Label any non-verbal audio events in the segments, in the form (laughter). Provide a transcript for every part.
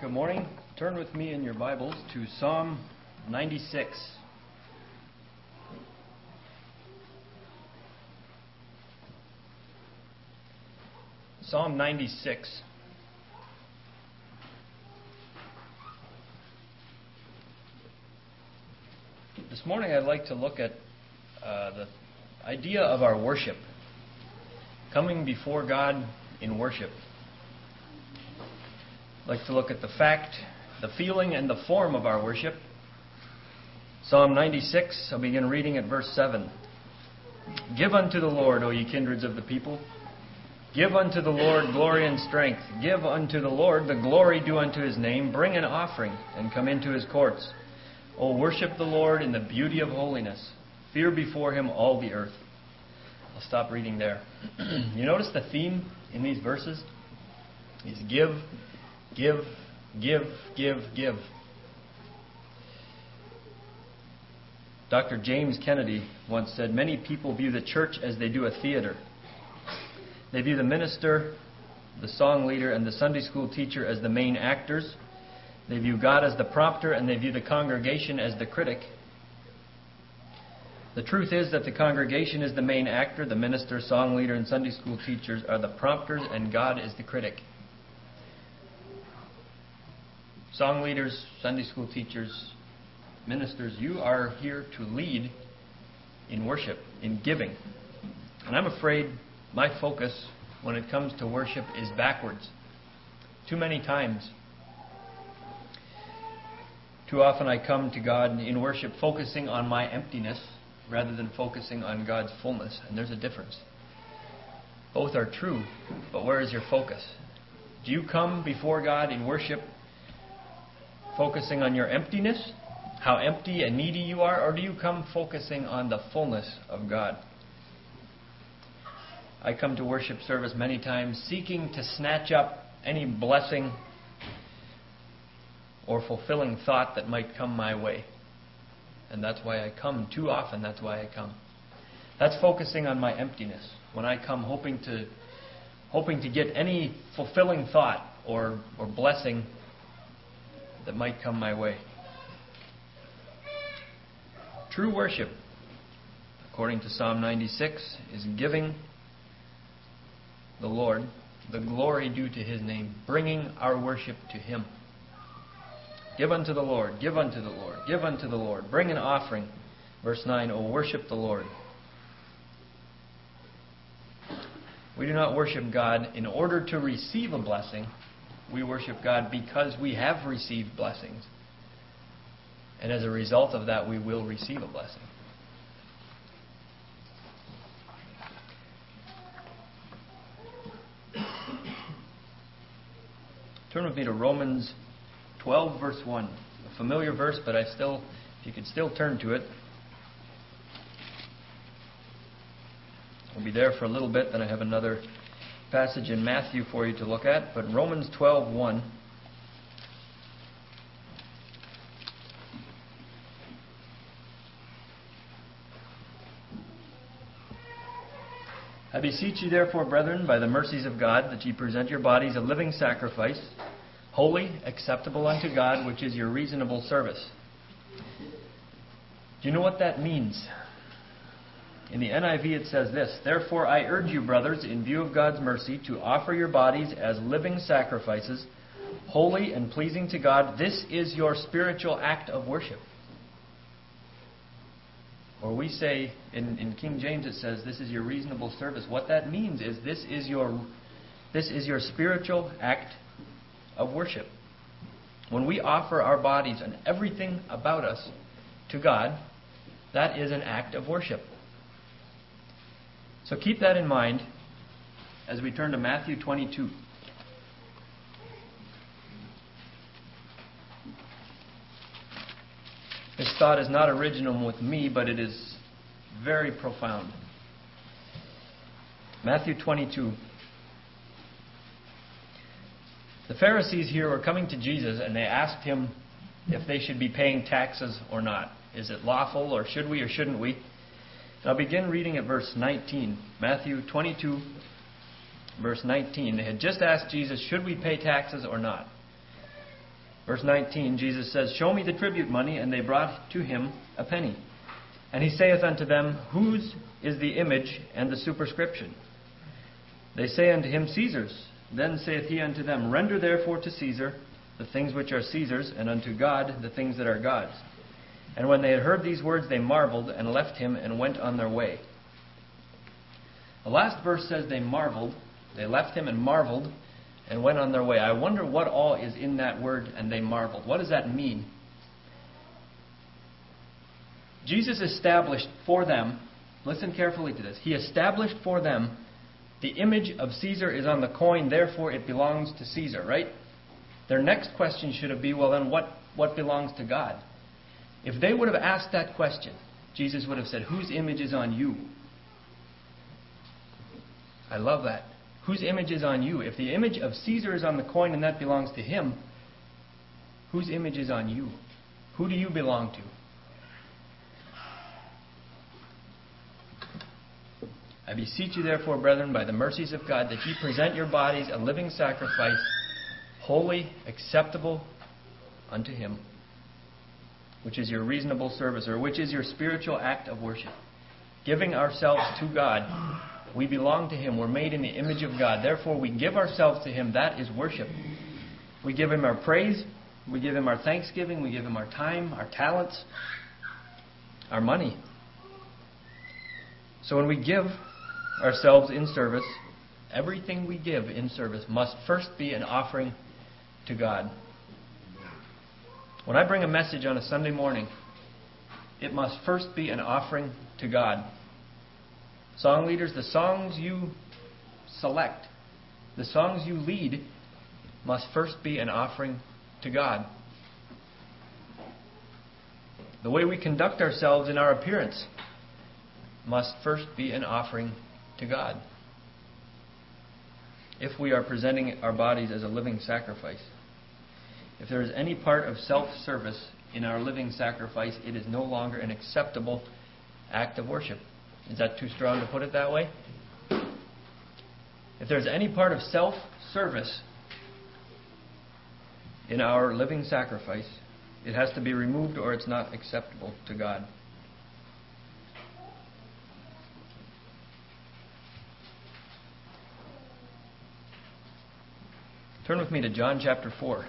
Good morning. Turn with me in your Bibles to Psalm 96. Psalm 96. This morning I'd like to look at uh, the idea of our worship, coming before God in worship. Like to look at the fact, the feeling, and the form of our worship. Psalm 96, I'll begin reading at verse 7. Give unto the Lord, O ye kindreds of the people. Give unto the Lord glory and strength. Give unto the Lord the glory due unto his name. Bring an offering and come into his courts. O worship the Lord in the beauty of holiness. Fear before him all the earth. I'll stop reading there. (clears throat) you notice the theme in these verses? Is give, give, give, give, give. Dr. James Kennedy once said Many people view the church as they do a theater. They view the minister, the song leader, and the Sunday school teacher as the main actors. They view God as the prompter, and they view the congregation as the critic. The truth is that the congregation is the main actor, the minister, song leader, and Sunday school teachers are the prompters, and God is the critic. Song leaders, Sunday school teachers, ministers, you are here to lead in worship, in giving. And I'm afraid my focus when it comes to worship is backwards. Too many times. Too often I come to God in worship focusing on my emptiness rather than focusing on God's fullness, and there's a difference. Both are true, but where is your focus? Do you come before God in worship focusing on your emptiness, how empty and needy you are, or do you come focusing on the fullness of God? I come to worship service many times seeking to snatch up any blessing or fulfilling thought that might come my way. And that's why I come. Too often, that's why I come. That's focusing on my emptiness. When I come hoping to, hoping to get any fulfilling thought or, or blessing that might come my way. True worship, according to Psalm 96, is giving the Lord the glory due to his name, bringing our worship to him. Give unto the Lord, give unto the Lord, give unto the Lord. Bring an offering. Verse 9, O worship the Lord. We do not worship God in order to receive a blessing. We worship God because we have received blessings. And as a result of that, we will receive a blessing. Turn with me to Romans 12, verse 1. A familiar verse, but I still, if you could still turn to it. We'll be there for a little bit, then I have another passage in Matthew for you to look at. But Romans 12, 1. I beseech you, therefore, brethren, by the mercies of God, that ye present your bodies a living sacrifice, holy, acceptable unto God, which is your reasonable service. Do you know what that means? In the NIV it says this Therefore I urge you, brothers, in view of God's mercy, to offer your bodies as living sacrifices, holy and pleasing to God. This is your spiritual act of worship. Or we say in, in King James it says this is your reasonable service. What that means is this is your this is your spiritual act of worship. When we offer our bodies and everything about us to God, that is an act of worship. So keep that in mind as we turn to Matthew 22. This thought is not original with me, but it is very profound. Matthew 22. The Pharisees here were coming to Jesus and they asked him if they should be paying taxes or not. Is it lawful or should we or shouldn't we? I'll begin reading at verse 19. Matthew 22, verse 19. They had just asked Jesus, should we pay taxes or not? Verse 19, Jesus says, Show me the tribute money, and they brought to him a penny. And he saith unto them, Whose is the image and the superscription? They say unto him, Caesar's. Then saith he unto them, Render therefore to Caesar the things which are Caesar's, and unto God the things that are God's. And when they had heard these words, they marveled, and left him, and went on their way. The last verse says they marveled. They left him and marveled, and went on their way. I wonder what all is in that word, and they marveled. What does that mean? Jesus established for them, listen carefully to this, he established for them the image of Caesar is on the coin, therefore it belongs to Caesar, right? Their next question should have been, well, then what, what belongs to God? If they would have asked that question, Jesus would have said, Whose image is on you? I love that. Whose image is on you? If the image of Caesar is on the coin and that belongs to him, whose image is on you? Who do you belong to? I beseech you, therefore, brethren, by the mercies of God, that ye present your bodies a living sacrifice, holy, acceptable unto Him, which is your reasonable service, or which is your spiritual act of worship. Giving ourselves to God. We belong to Him. We're made in the image of God. Therefore, we give ourselves to Him. That is worship. We give Him our praise. We give Him our thanksgiving. We give Him our time, our talents, our money. So when we give ourselves in service, everything we give in service must first be an offering to God. When I bring a message on a Sunday morning, it must first be an offering to God. Song leaders, the songs you select, the songs you lead, must first be an offering to God. The way we conduct ourselves in our appearance must first be an offering to God. If we are presenting our bodies as a living sacrifice, if there is any part of self service in our living sacrifice, it is no longer an acceptable act of worship. Is that too strong to put it that way? If there's any part of self service in our living sacrifice, it has to be removed or it's not acceptable to God. Turn with me to John chapter 4.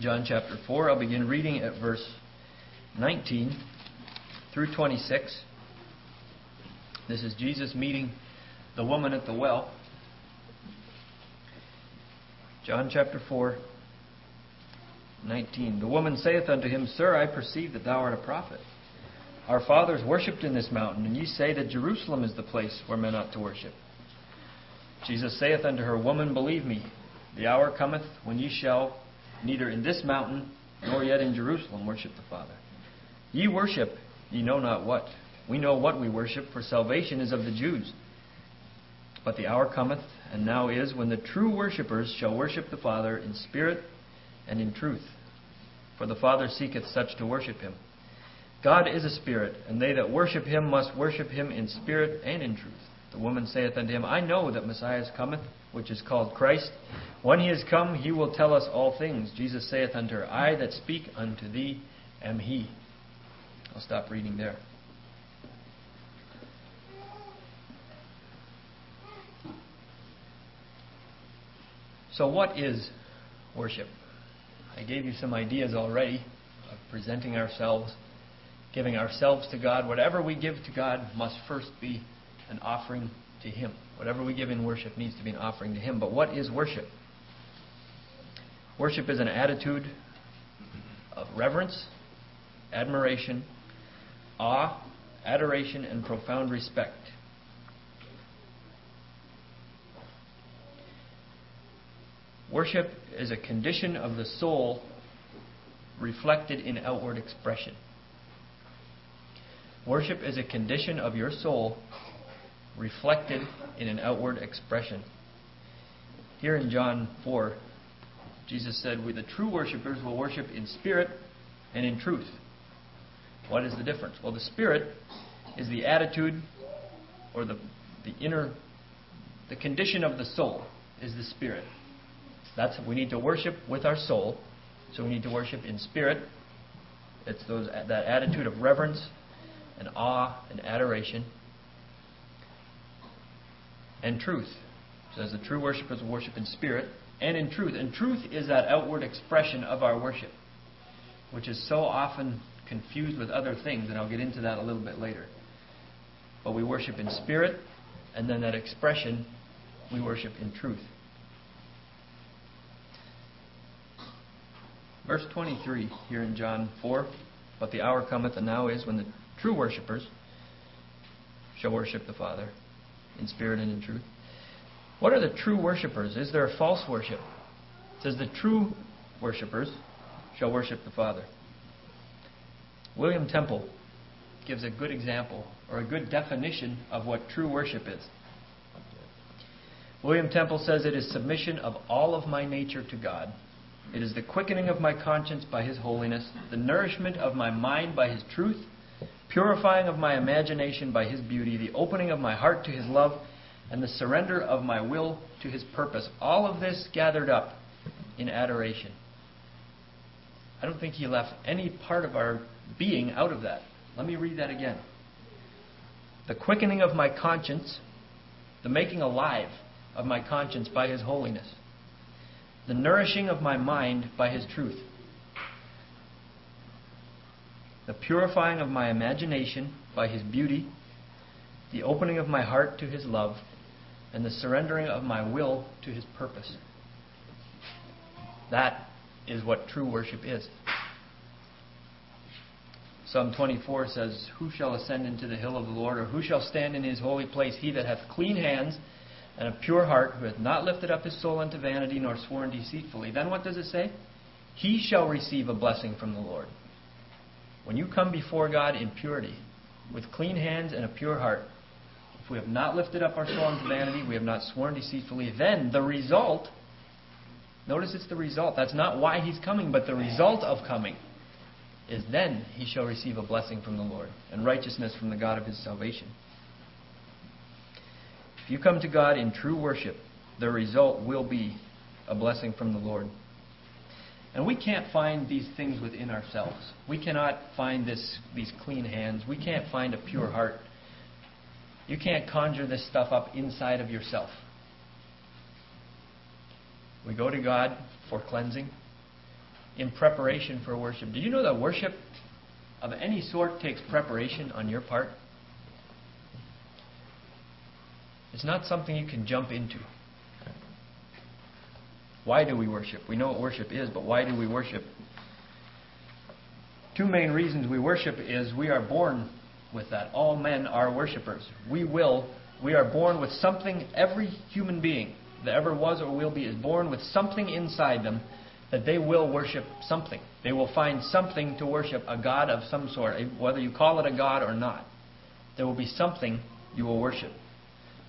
John chapter 4. I'll begin reading at verse 19 through 26. This is Jesus meeting the woman at the well. John chapter 4, 19. The woman saith unto him, Sir, I perceive that thou art a prophet. Our fathers worshipped in this mountain, and ye say that Jerusalem is the place where men ought to worship. Jesus saith unto her, Woman, believe me, the hour cometh when ye shall neither in this mountain nor yet in Jerusalem worship the Father. Ye worship, ye know not what. We know what we worship, for salvation is of the Jews. But the hour cometh, and now is, when the true worshippers shall worship the Father in spirit and in truth. For the Father seeketh such to worship him. God is a spirit, and they that worship him must worship him in spirit and in truth. The woman saith unto him, I know that Messiah cometh, which is called Christ. When he is come, he will tell us all things. Jesus saith unto her, I that speak unto thee am he. I'll stop reading there. So, what is worship? I gave you some ideas already of presenting ourselves, giving ourselves to God. Whatever we give to God must first be an offering to Him. Whatever we give in worship needs to be an offering to Him. But what is worship? Worship is an attitude of reverence, admiration, awe, adoration, and profound respect Worship is a condition of the soul reflected in outward expression. Worship is a condition of your soul reflected in an outward expression. Here in John 4, Jesus said, We, the true worshippers, will worship in spirit and in truth. What is the difference? Well, the spirit is the attitude or the, the inner, the condition of the soul is the spirit. That's we need to worship with our soul. So we need to worship in spirit. It's those that attitude of reverence and awe and adoration and truth. So the true worshippers worship in spirit and in truth. And truth is that outward expression of our worship, which is so often confused with other things, and I'll get into that a little bit later. But we worship in spirit, and then that expression, we worship in truth. Verse 23 here in John 4 But the hour cometh, and now is, when the true worshippers shall worship the Father in spirit and in truth. What are the true worshippers? Is there a false worship? It says the true worshippers shall worship the Father. William Temple gives a good example or a good definition of what true worship is. William Temple says it is submission of all of my nature to God it is the quickening of my conscience by His holiness, the nourishment of my mind by His truth, purifying of my imagination by His beauty, the opening of my heart to His love, and the surrender of my will to His purpose. All of this gathered up in adoration. I don't think He left any part of our being out of that. Let me read that again. The quickening of my conscience, the making alive of my conscience by His holiness the nourishing of my mind by His truth, the purifying of my imagination by His beauty, the opening of my heart to His love, and the surrendering of my will to His purpose. That is what true worship is. Psalm 24 says, Who shall ascend into the hill of the Lord, or who shall stand in his holy place? He that hath clean hands and a pure heart, who hath not lifted up his soul unto vanity, nor sworn deceitfully. Then what does it say? He shall receive a blessing from the Lord. When you come before God in purity, with clean hands and a pure heart, if we have not lifted up our soul unto vanity, we have not sworn deceitfully, then the result, notice it's the result. That's not why he's coming, but the result of coming is then he shall receive a blessing from the Lord and righteousness from the God of his salvation. If you come to God in true worship, the result will be a blessing from the Lord. And we can't find these things within ourselves. We cannot find this, these clean hands. We can't find a pure heart. You can't conjure this stuff up inside of yourself. We go to God for cleansing in preparation for worship. Did you know that worship of any sort takes preparation on your part? It's not something you can jump into. Why do we worship? We know what worship is, but why do we worship? Two main reasons we worship is we are born with that. All men are worshippers. We will, we are born with something, every human being that ever was or will be is born with something inside them that they will worship something. They will find something to worship, a God of some sort, whether you call it a God or not. There will be something you will worship.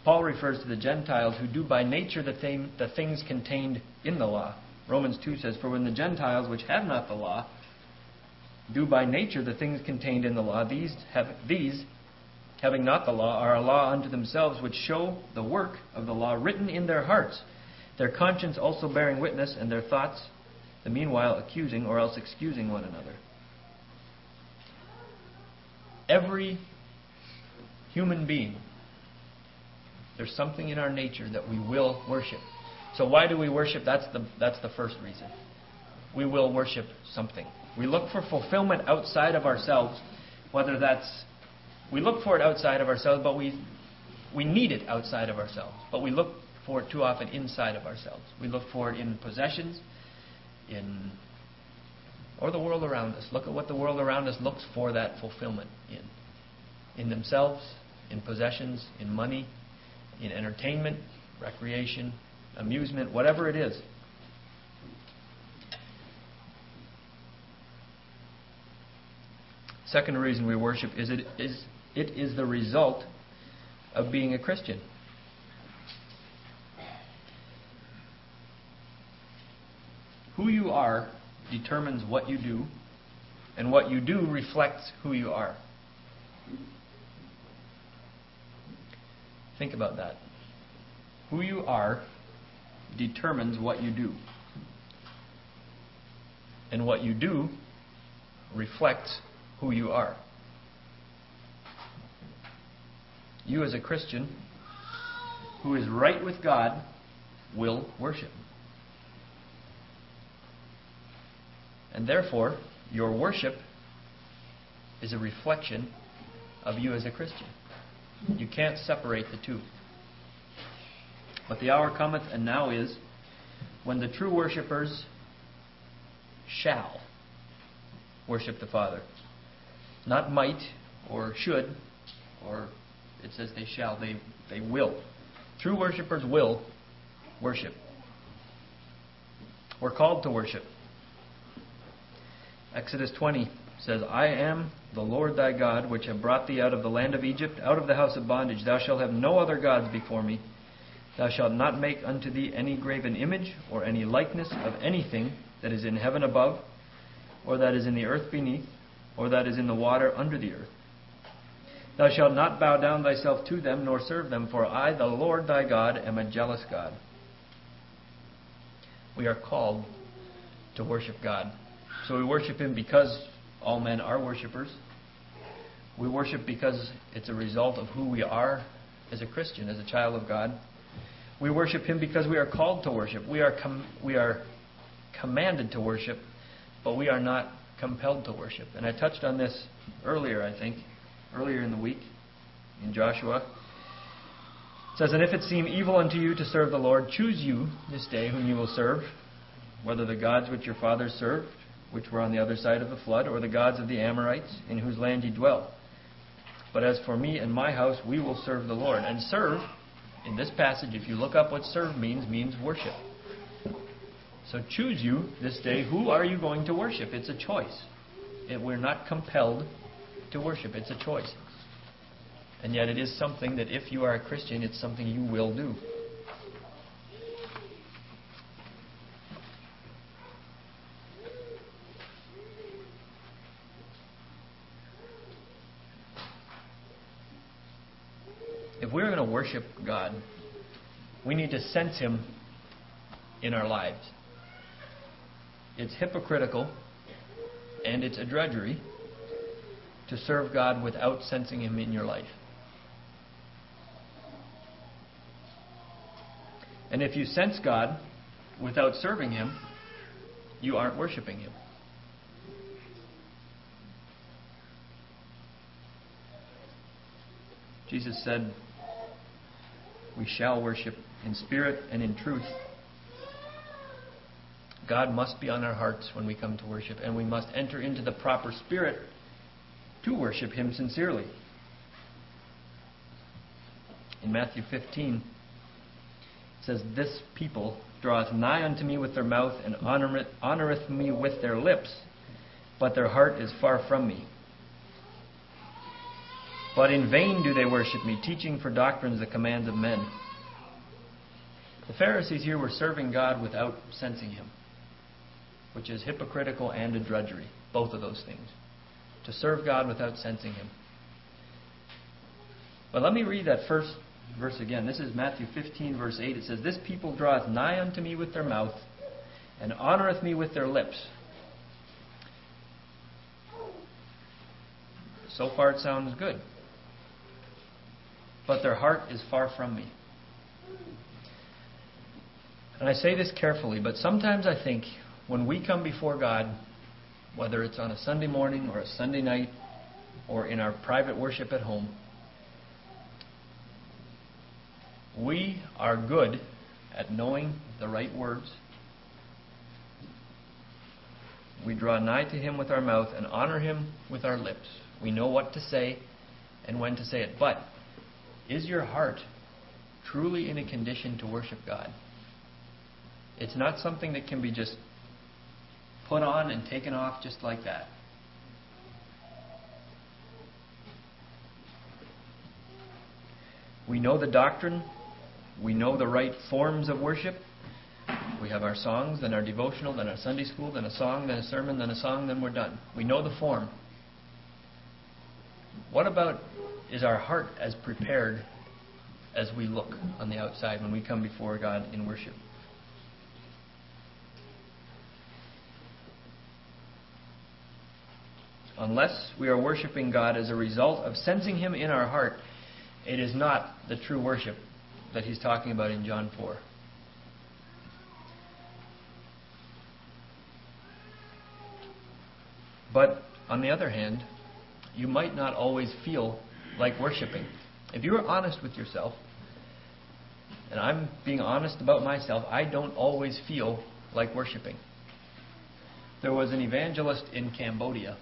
Paul refers to the Gentiles who do by nature the, thing, the things contained in the law. Romans 2 says, For when the Gentiles, which have not the law, do by nature the things contained in the law, these, have, these having not the law, are a law unto themselves, which show the work of the law written in their hearts, their conscience also bearing witness, and their thoughts, the meanwhile accusing or else excusing one another. Every human being there's something in our nature that we will worship. So why do we worship? That's the that's the first reason. We will worship something. We look for fulfillment outside of ourselves, whether that's we look for it outside of ourselves, but we we need it outside of ourselves. But we look for it too often inside of ourselves. We look for it in possessions, in or the world around us. Look at what the world around us looks for that fulfillment in. In themselves, in possessions, in money, in entertainment, recreation, amusement, whatever it is. Second reason we worship is it is it is the result of being a Christian. Who you are determines what you do, and what you do reflects who you are. Think about that. Who you are determines what you do. And what you do reflects who you are. You, as a Christian who is right with God, will worship. And therefore, your worship is a reflection of you as a Christian. You can't separate the two. But the hour cometh, and now is, when the true worshippers shall worship the Father. Not might or should, or it says they shall, they, they will. True worshippers will worship. We're called to worship. Exodus 20 says, I am the Lord thy God, which have brought thee out of the land of Egypt, out of the house of bondage. Thou shalt have no other gods before me. Thou shalt not make unto thee any graven image, or any likeness of anything that is in heaven above, or that is in the earth beneath, or that is in the water under the earth. Thou shalt not bow down thyself to them, nor serve them, for I, the Lord thy God, am a jealous God. We are called to worship God. So we worship Him because all men are worshippers. We worship because it's a result of who we are as a Christian, as a child of God. We worship Him because we are called to worship. We are, com- we are commanded to worship, but we are not compelled to worship. And I touched on this earlier, I think, earlier in the week in Joshua. It says, And if it seem evil unto you to serve the Lord, choose you this day whom you will serve, whether the gods which your fathers served, which were on the other side of the flood, or the gods of the Amorites, in whose land ye dwell. But as for me and my house, we will serve the Lord. And serve, in this passage, if you look up what serve means, means worship. So choose you this day who are you going to worship? It's a choice. It, we're not compelled to worship, it's a choice. And yet, it is something that if you are a Christian, it's something you will do. If we're going to worship God, we need to sense Him in our lives. It's hypocritical and it's a drudgery to serve God without sensing Him in your life. And if you sense God without serving Him, you aren't worshiping Him. Jesus said, We shall worship in spirit and in truth. God must be on our hearts when we come to worship, and we must enter into the proper spirit to worship Him sincerely. In Matthew 15, it says, This people draweth nigh unto me with their mouth, and honoreth me with their lips, but their heart is far from me. But in vain do they worship me, teaching for doctrines the commands of men. The Pharisees here were serving God without sensing Him, which is hypocritical and a drudgery, both of those things. To serve God without sensing Him. But let me read that first verse again. This is Matthew 15, verse 8. It says, This people draweth nigh unto me with their mouth, and honoreth me with their lips. So far it sounds good but their heart is far from me. And I say this carefully, but sometimes I think when we come before God, whether it's on a Sunday morning or a Sunday night or in our private worship at home, we are good at knowing the right words. We draw nigh to Him with our mouth and honor Him with our lips. We know what to say and when to say it. But is your heart truly in a condition to worship God? It's not something that can be just put on and taken off just like that. We know the doctrine, we know the right forms of worship, We have our songs, then our devotional, then our Sunday school, then a song, then a sermon, then a song, then we're done. We know the form. What about is our heart as prepared as we look on the outside when we come before God in worship? Unless we are worshiping God as a result of sensing Him in our heart, it is not the true worship that He's talking about in John 4. But on the other hand, you might not always feel like worshiping. If you are honest with yourself, and I'm being honest about myself, I don't always feel like worshiping. There was an evangelist in Cambodia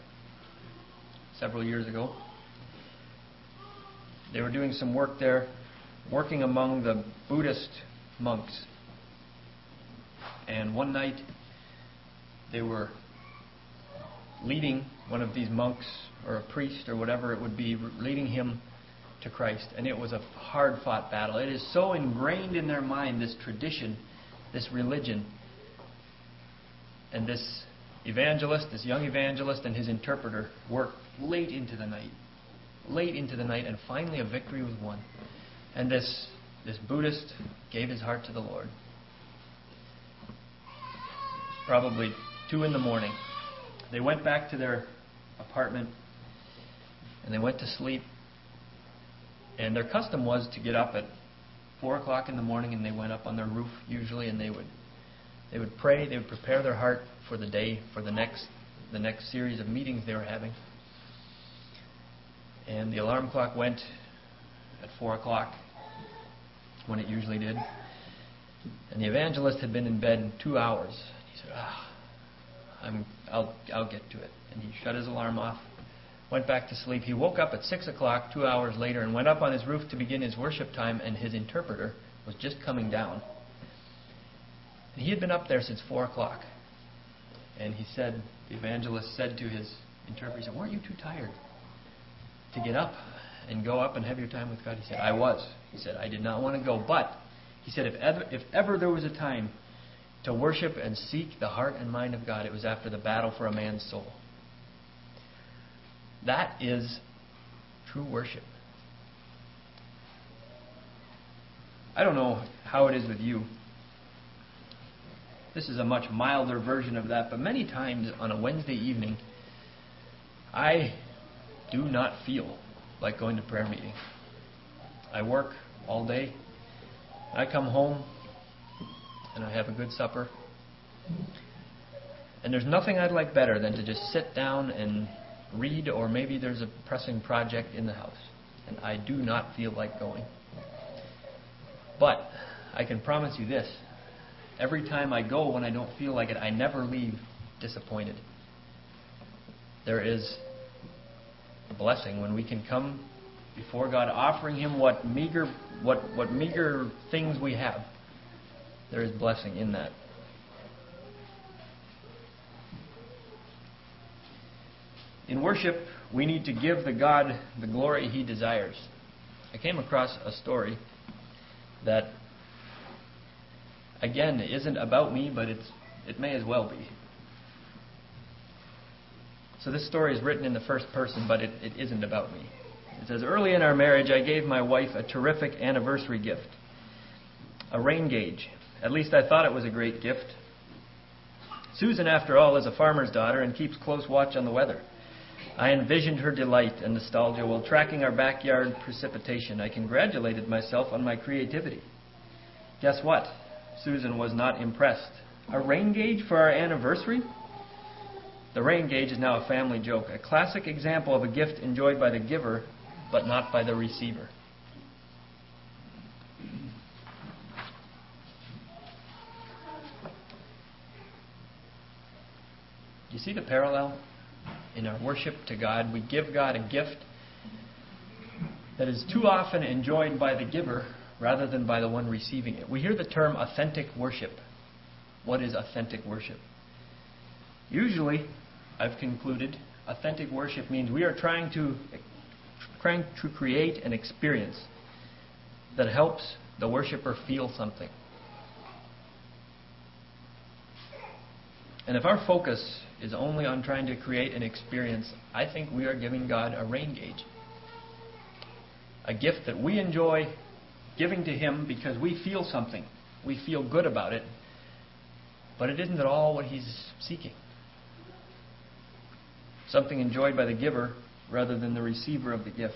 several years ago. They were doing some work there, working among the Buddhist monks. And one night, they were leading one of these monks or a priest or whatever it would be, leading him to Christ. And it was a hard fought battle. It is so ingrained in their mind, this tradition, this religion. And this evangelist, this young evangelist, and his interpreter worked late into the night. Late into the night, and finally a victory was won. And this, this Buddhist gave his heart to the Lord. Probably two in the morning. They went back to their apartment and they went to sleep. And their custom was to get up at four o'clock in the morning and they went up on their roof usually and they would they would pray, they would prepare their heart for the day, for the next the next series of meetings they were having. And the alarm clock went at four o'clock when it usually did. And the evangelist had been in bed two hours. He said, Ah, I'm I'll, I'll get to it. And he shut his alarm off, went back to sleep. He woke up at 6 o'clock two hours later and went up on his roof to begin his worship time, and his interpreter was just coming down. And he had been up there since 4 o'clock. And he said, the evangelist said to his interpreter, he said, Weren't you too tired to get up and go up and have your time with God? He said, I was. He said, I did not want to go. But, he said, if ever, if ever there was a time to worship and seek the heart and mind of God, it was after the battle for a man's soul. That is true worship. I don't know how it is with you. This is a much milder version of that, but many times on a Wednesday evening, I do not feel like going to prayer meeting. I work all day. I come home, and I have a good supper. And there's nothing I'd like better than to just sit down and read, or maybe there's a pressing project in the house. And I do not feel like going. But I can promise you this every time I go when I don't feel like it, I never leave disappointed. There is a blessing when we can come before God offering Him what meager, what, what meager things we have there is blessing in that. In worship, we need to give the God the glory he desires. I came across a story that, again, isn't about me, but it's, it may as well be. So this story is written in the first person, but it, it isn't about me. It says, Early in our marriage, I gave my wife a terrific anniversary gift a rain gauge. At least I thought it was a great gift. Susan, after all, is a farmer's daughter and keeps close watch on the weather. I envisioned her delight and nostalgia while tracking our backyard precipitation. I congratulated myself on my creativity. Guess what? Susan was not impressed. A rain gauge for our anniversary? The rain gauge is now a family joke, a classic example of a gift enjoyed by the giver, but not by the receiver. You see the parallel? In our worship to God, we give God a gift that is too often enjoyed by the giver rather than by the one receiving it. We hear the term authentic worship. What is authentic worship? Usually, I've concluded, authentic worship means we are trying to trying to create an experience that helps the worshiper feel something. And if our focus is only on trying to create an experience, I think we are giving God a rain gauge. A gift that we enjoy giving to Him because we feel something. We feel good about it. But it isn't at all what He's seeking. Something enjoyed by the giver rather than the receiver of the gift.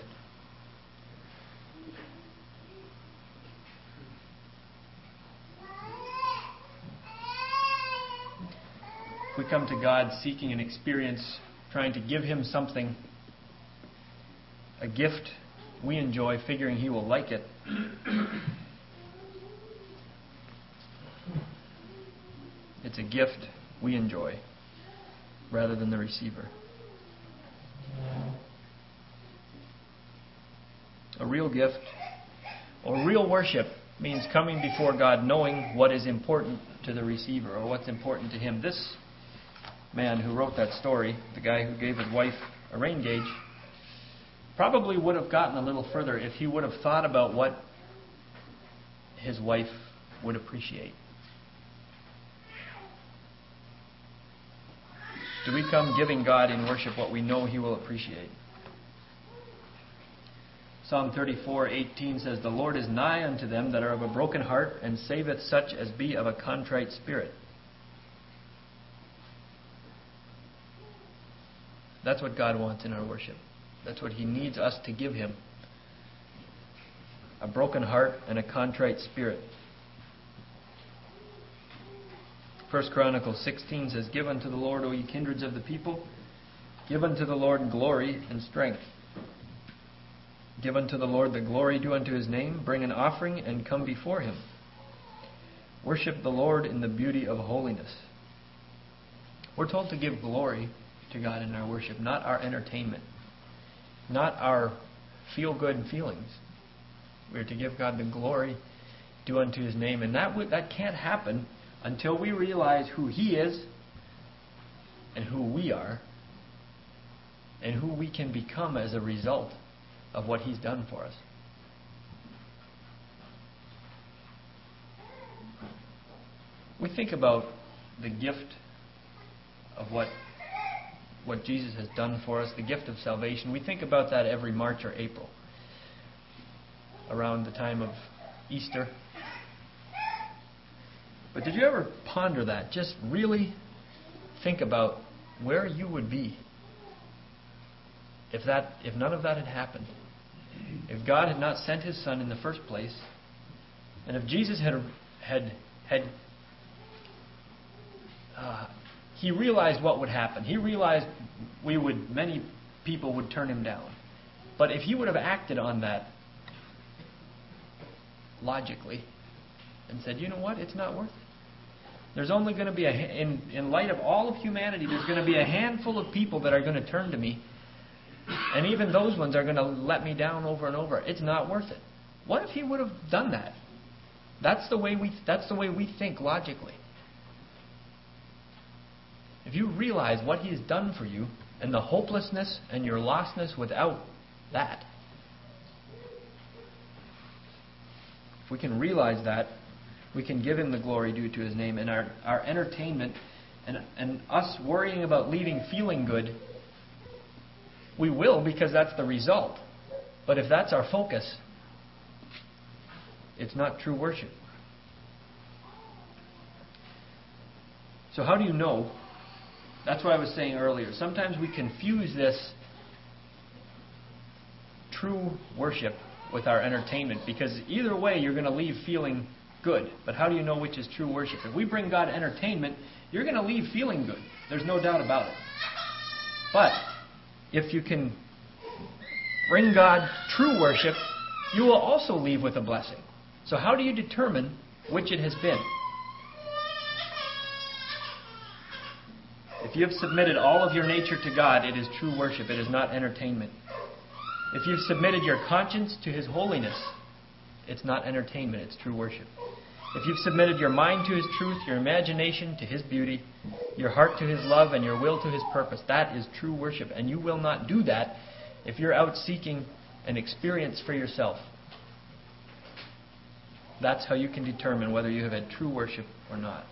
We come to God seeking an experience, trying to give Him something, a gift we enjoy, figuring He will like it, it's a gift we enjoy rather than the receiver. A real gift or real worship means coming before God knowing what is important to the receiver or what's important to him. This man who wrote that story, the guy who gave his wife a rain gauge, probably would have gotten a little further if he would have thought about what his wife would appreciate. Do we come giving God in worship what we know He will appreciate? Psalm 34:18 says, "The Lord is nigh unto them that are of a broken heart, and saveth such as be of a contrite spirit." That's what God wants in our worship. That's what He needs us to give Him a broken heart and a contrite spirit. 1 Chronicles 16 says, Give unto the Lord, O ye kindreds of the people, give unto the Lord glory and strength. Give unto the Lord the glory due unto his name, bring an offering and come before him. Worship the Lord in the beauty of holiness. We're told to give glory to God in our worship, not our entertainment, not our feel good feelings. We're to give God the glory due unto his name. And that, that can't happen until we realize who he is and who we are and who we can become as a result of what he's done for us. We think about the gift of what what Jesus has done for us, the gift of salvation. We think about that every March or April, around the time of Easter. But did you ever ponder that? Just really think about where you would be if that if none of that had happened. If God had not sent his son in the first place, and if Jesus had had had uh, he realized what would happen. He realized we would many people would turn him down. But if he would have acted on that logically and said, "You know what? It's not worth it." There's only going to be a in in light of all of humanity, there's going to be a handful of people that are going to turn to me and even those ones are going to let me down over and over. It's not worth it. What if he would have done that? That's the way we that's the way we think logically. If you realize what he has done for you and the hopelessness and your lostness without that. If we can realize that, we can give him the glory due to his name and our, our entertainment and, and us worrying about leaving feeling good we will because that's the result. But if that's our focus, it's not true worship. So, how do you know? That's what I was saying earlier. Sometimes we confuse this true worship with our entertainment because either way you're going to leave feeling good. But how do you know which is true worship? If we bring God entertainment, you're going to leave feeling good. There's no doubt about it. But if you can bring God true worship, you will also leave with a blessing. So, how do you determine which it has been? If you have submitted all of your nature to God, it is true worship, it is not entertainment. If you've submitted your conscience to His holiness, it's not entertainment, it's true worship. If you've submitted your mind to His truth, your imagination to His beauty, your heart to His love, and your will to His purpose, that is true worship. And you will not do that if you're out seeking an experience for yourself. That's how you can determine whether you have had true worship or not.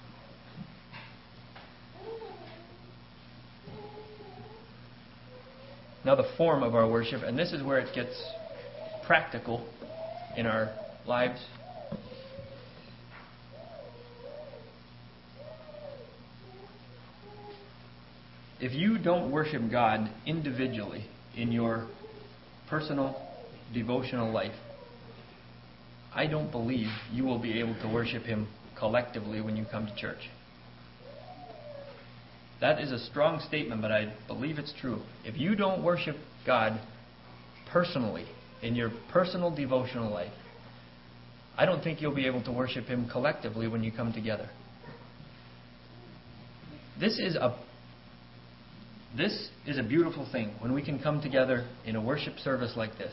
Now, the form of our worship, and this is where it gets practical in our lives. If you don't worship God individually in your personal devotional life, I don't believe you will be able to worship Him collectively when you come to church. That is a strong statement, but I believe it's true. If you don't worship God personally, in your personal devotional life, I don't think you'll be able to worship Him collectively when you come together. This is a this is a beautiful thing when we can come together in a worship service like this.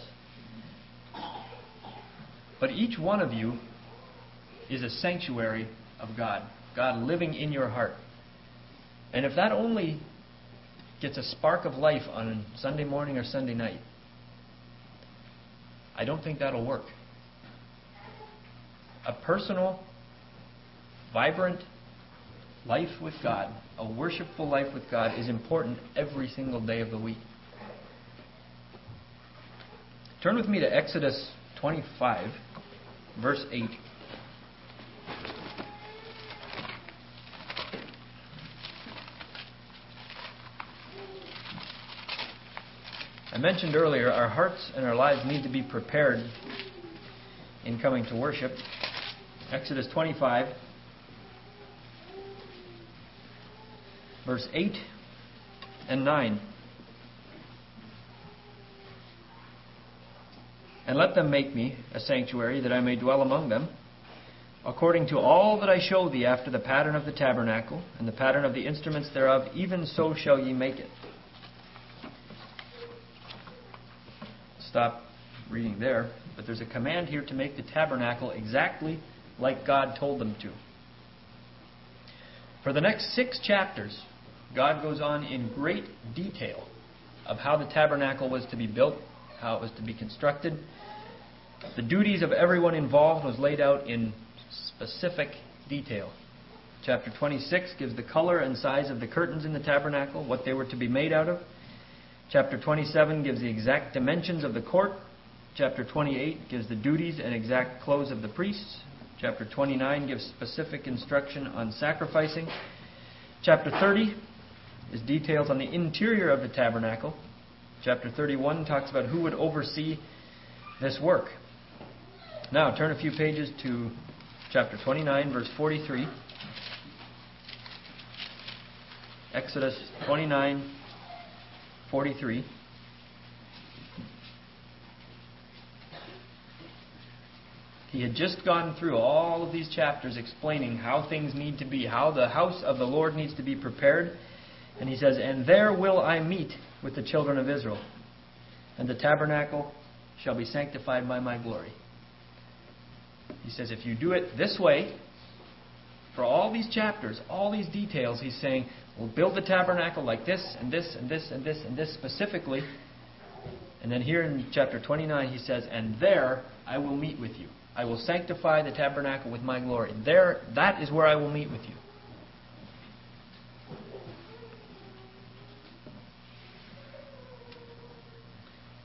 But each one of you is a sanctuary of God, God living in your heart. And if that only gets a spark of life on Sunday morning or Sunday night, I don't think that'll work. A personal, vibrant life with God, a worshipful life with God, is important every single day of the week. Turn with me to Exodus 25, verse 8. I mentioned earlier, our hearts and our lives need to be prepared in coming to worship. Exodus 25, verse 8 and 9. And let them make me a sanctuary that I may dwell among them, according to all that I show thee after the pattern of the tabernacle and the pattern of the instruments thereof, even so shall ye make it. Stop reading there, but there's a command here to make the tabernacle exactly like God told them to. For the next six chapters, God goes on in great detail of how the tabernacle was to be built, how it was to be constructed. The duties of everyone involved was laid out in specific detail. Chapter 26 gives the color and size of the curtains in the tabernacle, what they were to be made out of. Chapter 27 gives the exact dimensions of the court. Chapter 28 gives the duties and exact clothes of the priests. Chapter 29 gives specific instruction on sacrificing. Chapter 30 is details on the interior of the tabernacle. Chapter 31 talks about who would oversee this work. Now, turn a few pages to chapter 29, verse 43. Exodus 29, 43. He had just gone through all of these chapters explaining how things need to be, how the house of the Lord needs to be prepared. And he says, And there will I meet with the children of Israel, and the tabernacle shall be sanctified by my glory. He says, If you do it this way, for all these chapters, all these details, he's saying, We'll build the tabernacle like this and this and this and this and this specifically. And then here in chapter 29, he says, And there I will meet with you. I will sanctify the tabernacle with my glory. There, that is where I will meet with you.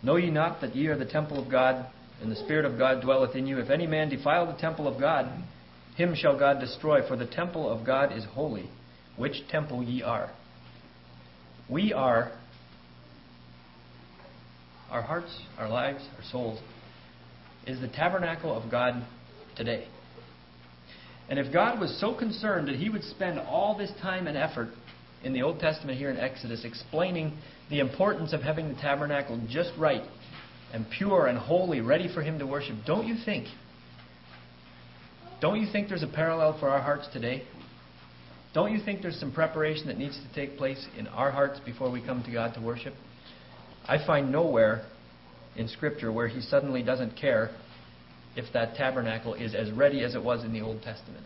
Know ye not that ye are the temple of God, and the Spirit of God dwelleth in you? If any man defile the temple of God, him shall God destroy, for the temple of God is holy which temple ye are. We are, our hearts, our lives, our souls, is the tabernacle of God today. And if God was so concerned that He would spend all this time and effort in the Old Testament here in Exodus explaining the importance of having the tabernacle just right and pure and holy, ready for Him to worship, don't you think? Don't you think there's a parallel for our hearts today? Don't you think there's some preparation that needs to take place in our hearts before we come to God to worship? I find nowhere in Scripture where He suddenly doesn't care if that tabernacle is as ready as it was in the Old Testament.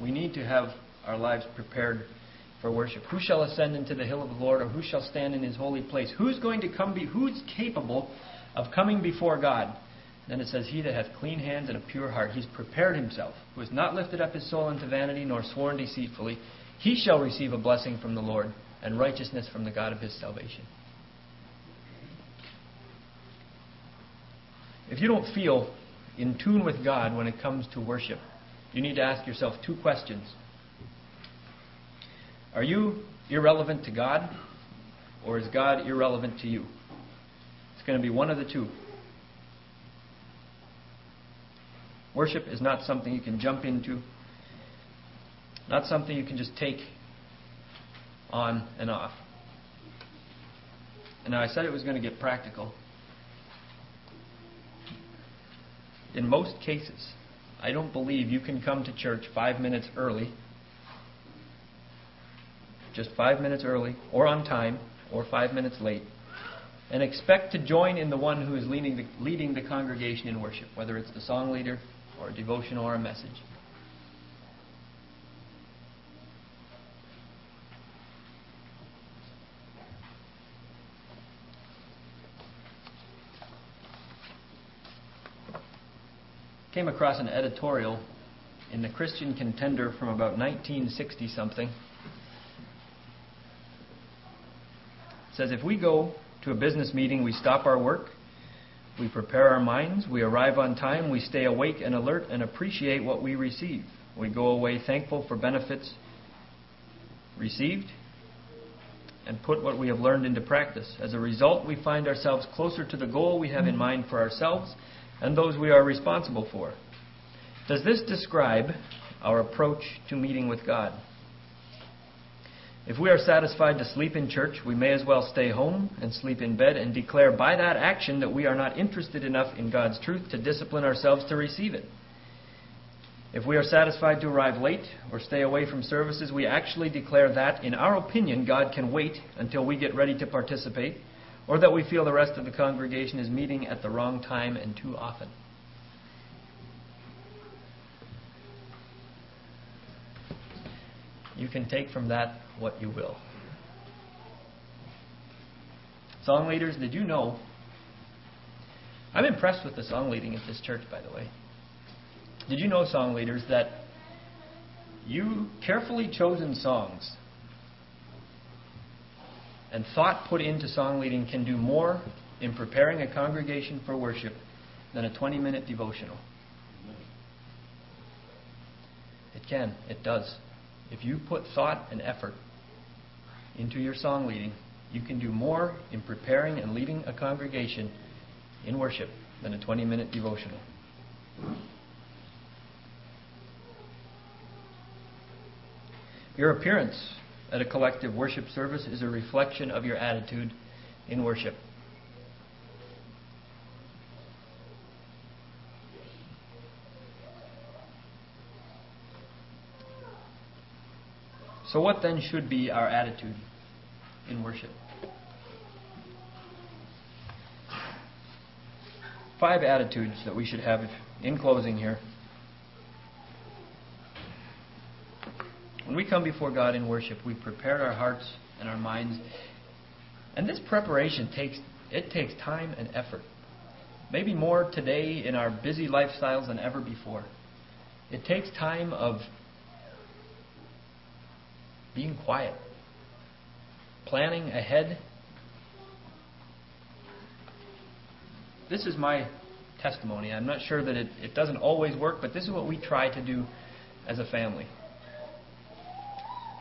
We need to have our lives prepared for worship. Who shall ascend into the hill of the Lord, or who shall stand in his holy place? Who's going to come be who's capable of coming before God? Then it says, He that hath clean hands and a pure heart, he's prepared himself, who has not lifted up his soul unto vanity, nor sworn deceitfully. he shall receive a blessing from the Lord and righteousness from the God of his salvation. If you don't feel in tune with God when it comes to worship, you need to ask yourself two questions. Are you irrelevant to God, or is God irrelevant to you? It's going to be one of the two. Worship is not something you can jump into, not something you can just take on and off. And now I said it was going to get practical. In most cases, I don't believe you can come to church five minutes early, just five minutes early, or on time, or five minutes late, and expect to join in the one who is leading the, leading the congregation in worship, whether it's the song leader, or a devotion or a message. came across an editorial in the Christian Contender from about 1960 something. It says if we go to a business meeting, we stop our work, we prepare our minds, we arrive on time, we stay awake and alert and appreciate what we receive. We go away thankful for benefits received and put what we have learned into practice. As a result, we find ourselves closer to the goal we have in mind for ourselves and those we are responsible for. Does this describe our approach to meeting with God? If we are satisfied to sleep in church, we may as well stay home and sleep in bed and declare by that action that we are not interested enough in God's truth to discipline ourselves to receive it. If we are satisfied to arrive late or stay away from services, we actually declare that, in our opinion, God can wait until we get ready to participate or that we feel the rest of the congregation is meeting at the wrong time and too often. You can take from that what you will. Song leaders, did you know? I'm impressed with the song leading at this church, by the way. Did you know, song leaders, that you carefully chosen songs and thought put into song leading can do more in preparing a congregation for worship than a 20 minute devotional. It can, it does. If you put thought and effort into your song leading, you can do more in preparing and leading a congregation in worship than a 20 minute devotional. Your appearance at a collective worship service is a reflection of your attitude in worship. So, what then should be our attitude in worship? Five attitudes that we should have in closing here. When we come before God in worship, we prepare our hearts and our minds. And this preparation takes it takes time and effort. Maybe more today in our busy lifestyles than ever before. It takes time of being quiet, planning ahead. This is my testimony. I'm not sure that it, it doesn't always work, but this is what we try to do as a family.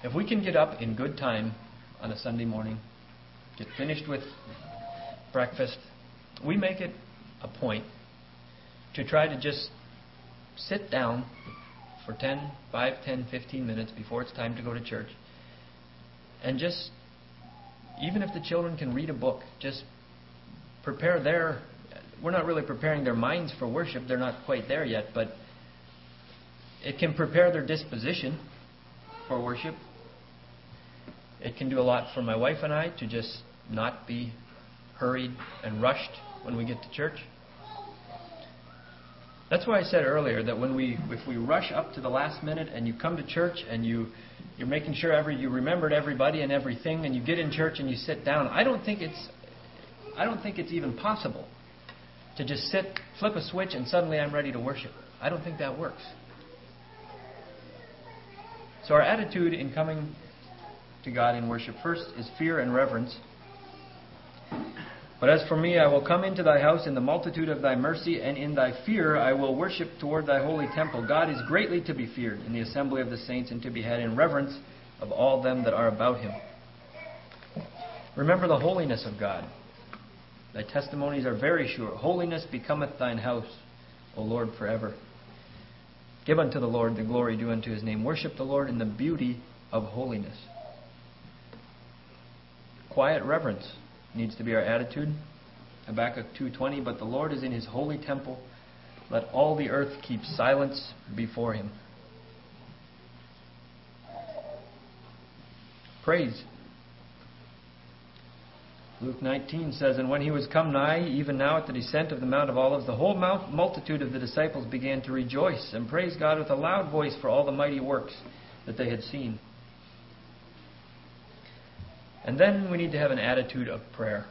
If we can get up in good time on a Sunday morning, get finished with breakfast, we make it a point to try to just sit down for 10, 5, 10, 15 minutes before it's time to go to church. And just, even if the children can read a book, just prepare their, we're not really preparing their minds for worship, they're not quite there yet, but it can prepare their disposition for worship. It can do a lot for my wife and I to just not be hurried and rushed when we get to church. That's why I said earlier that when we if we rush up to the last minute and you come to church and you you're making sure every you remembered everybody and everything and you get in church and you sit down, I don't think it's I don't think it's even possible to just sit, flip a switch and suddenly I'm ready to worship. I don't think that works. So, our attitude in coming to God in worship first is fear and reverence. But as for me, I will come into thy house in the multitude of thy mercy, and in thy fear I will worship toward thy holy temple. God is greatly to be feared in the assembly of the saints, and to be had in reverence of all them that are about him. Remember the holiness of God. Thy testimonies are very sure. Holiness becometh thine house, O Lord, forever. Give unto the Lord the glory due unto his name. Worship the Lord in the beauty of holiness. Quiet reverence needs to be our attitude. Habakkuk 2:20 But the Lord is in his holy temple let all the earth keep silence before him. Praise. Luke 19 says, And when he was come nigh, even now at the descent of the Mount of Olives, the whole multitude of the disciples began to rejoice and praise God with a loud voice for all the mighty works that they had seen. And then we need to have an attitude of prayer.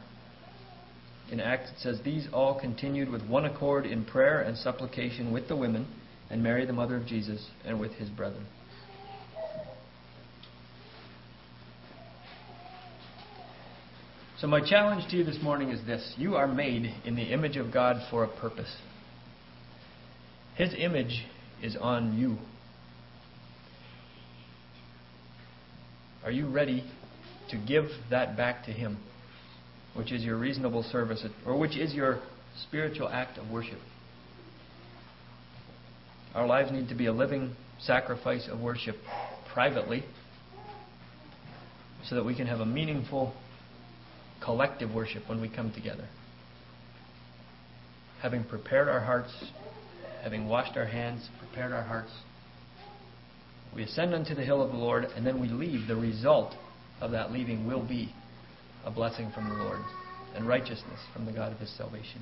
In Acts it says, These all continued with one accord in prayer and supplication with the women, and Mary the mother of Jesus, and with his brethren. So, my challenge to you this morning is this You are made in the image of God for a purpose. His image is on you. Are you ready to give that back to Him, which is your reasonable service, or which is your spiritual act of worship. Our lives need to be a living sacrifice of worship privately so that we can have a meaningful collective worship when we come together. Having prepared our hearts, having washed our hands, prepared our hearts, we ascend unto the hill of the Lord, and then we leave the result of that leaving will be a blessing from the Lord and righteousness from the God of his salvation.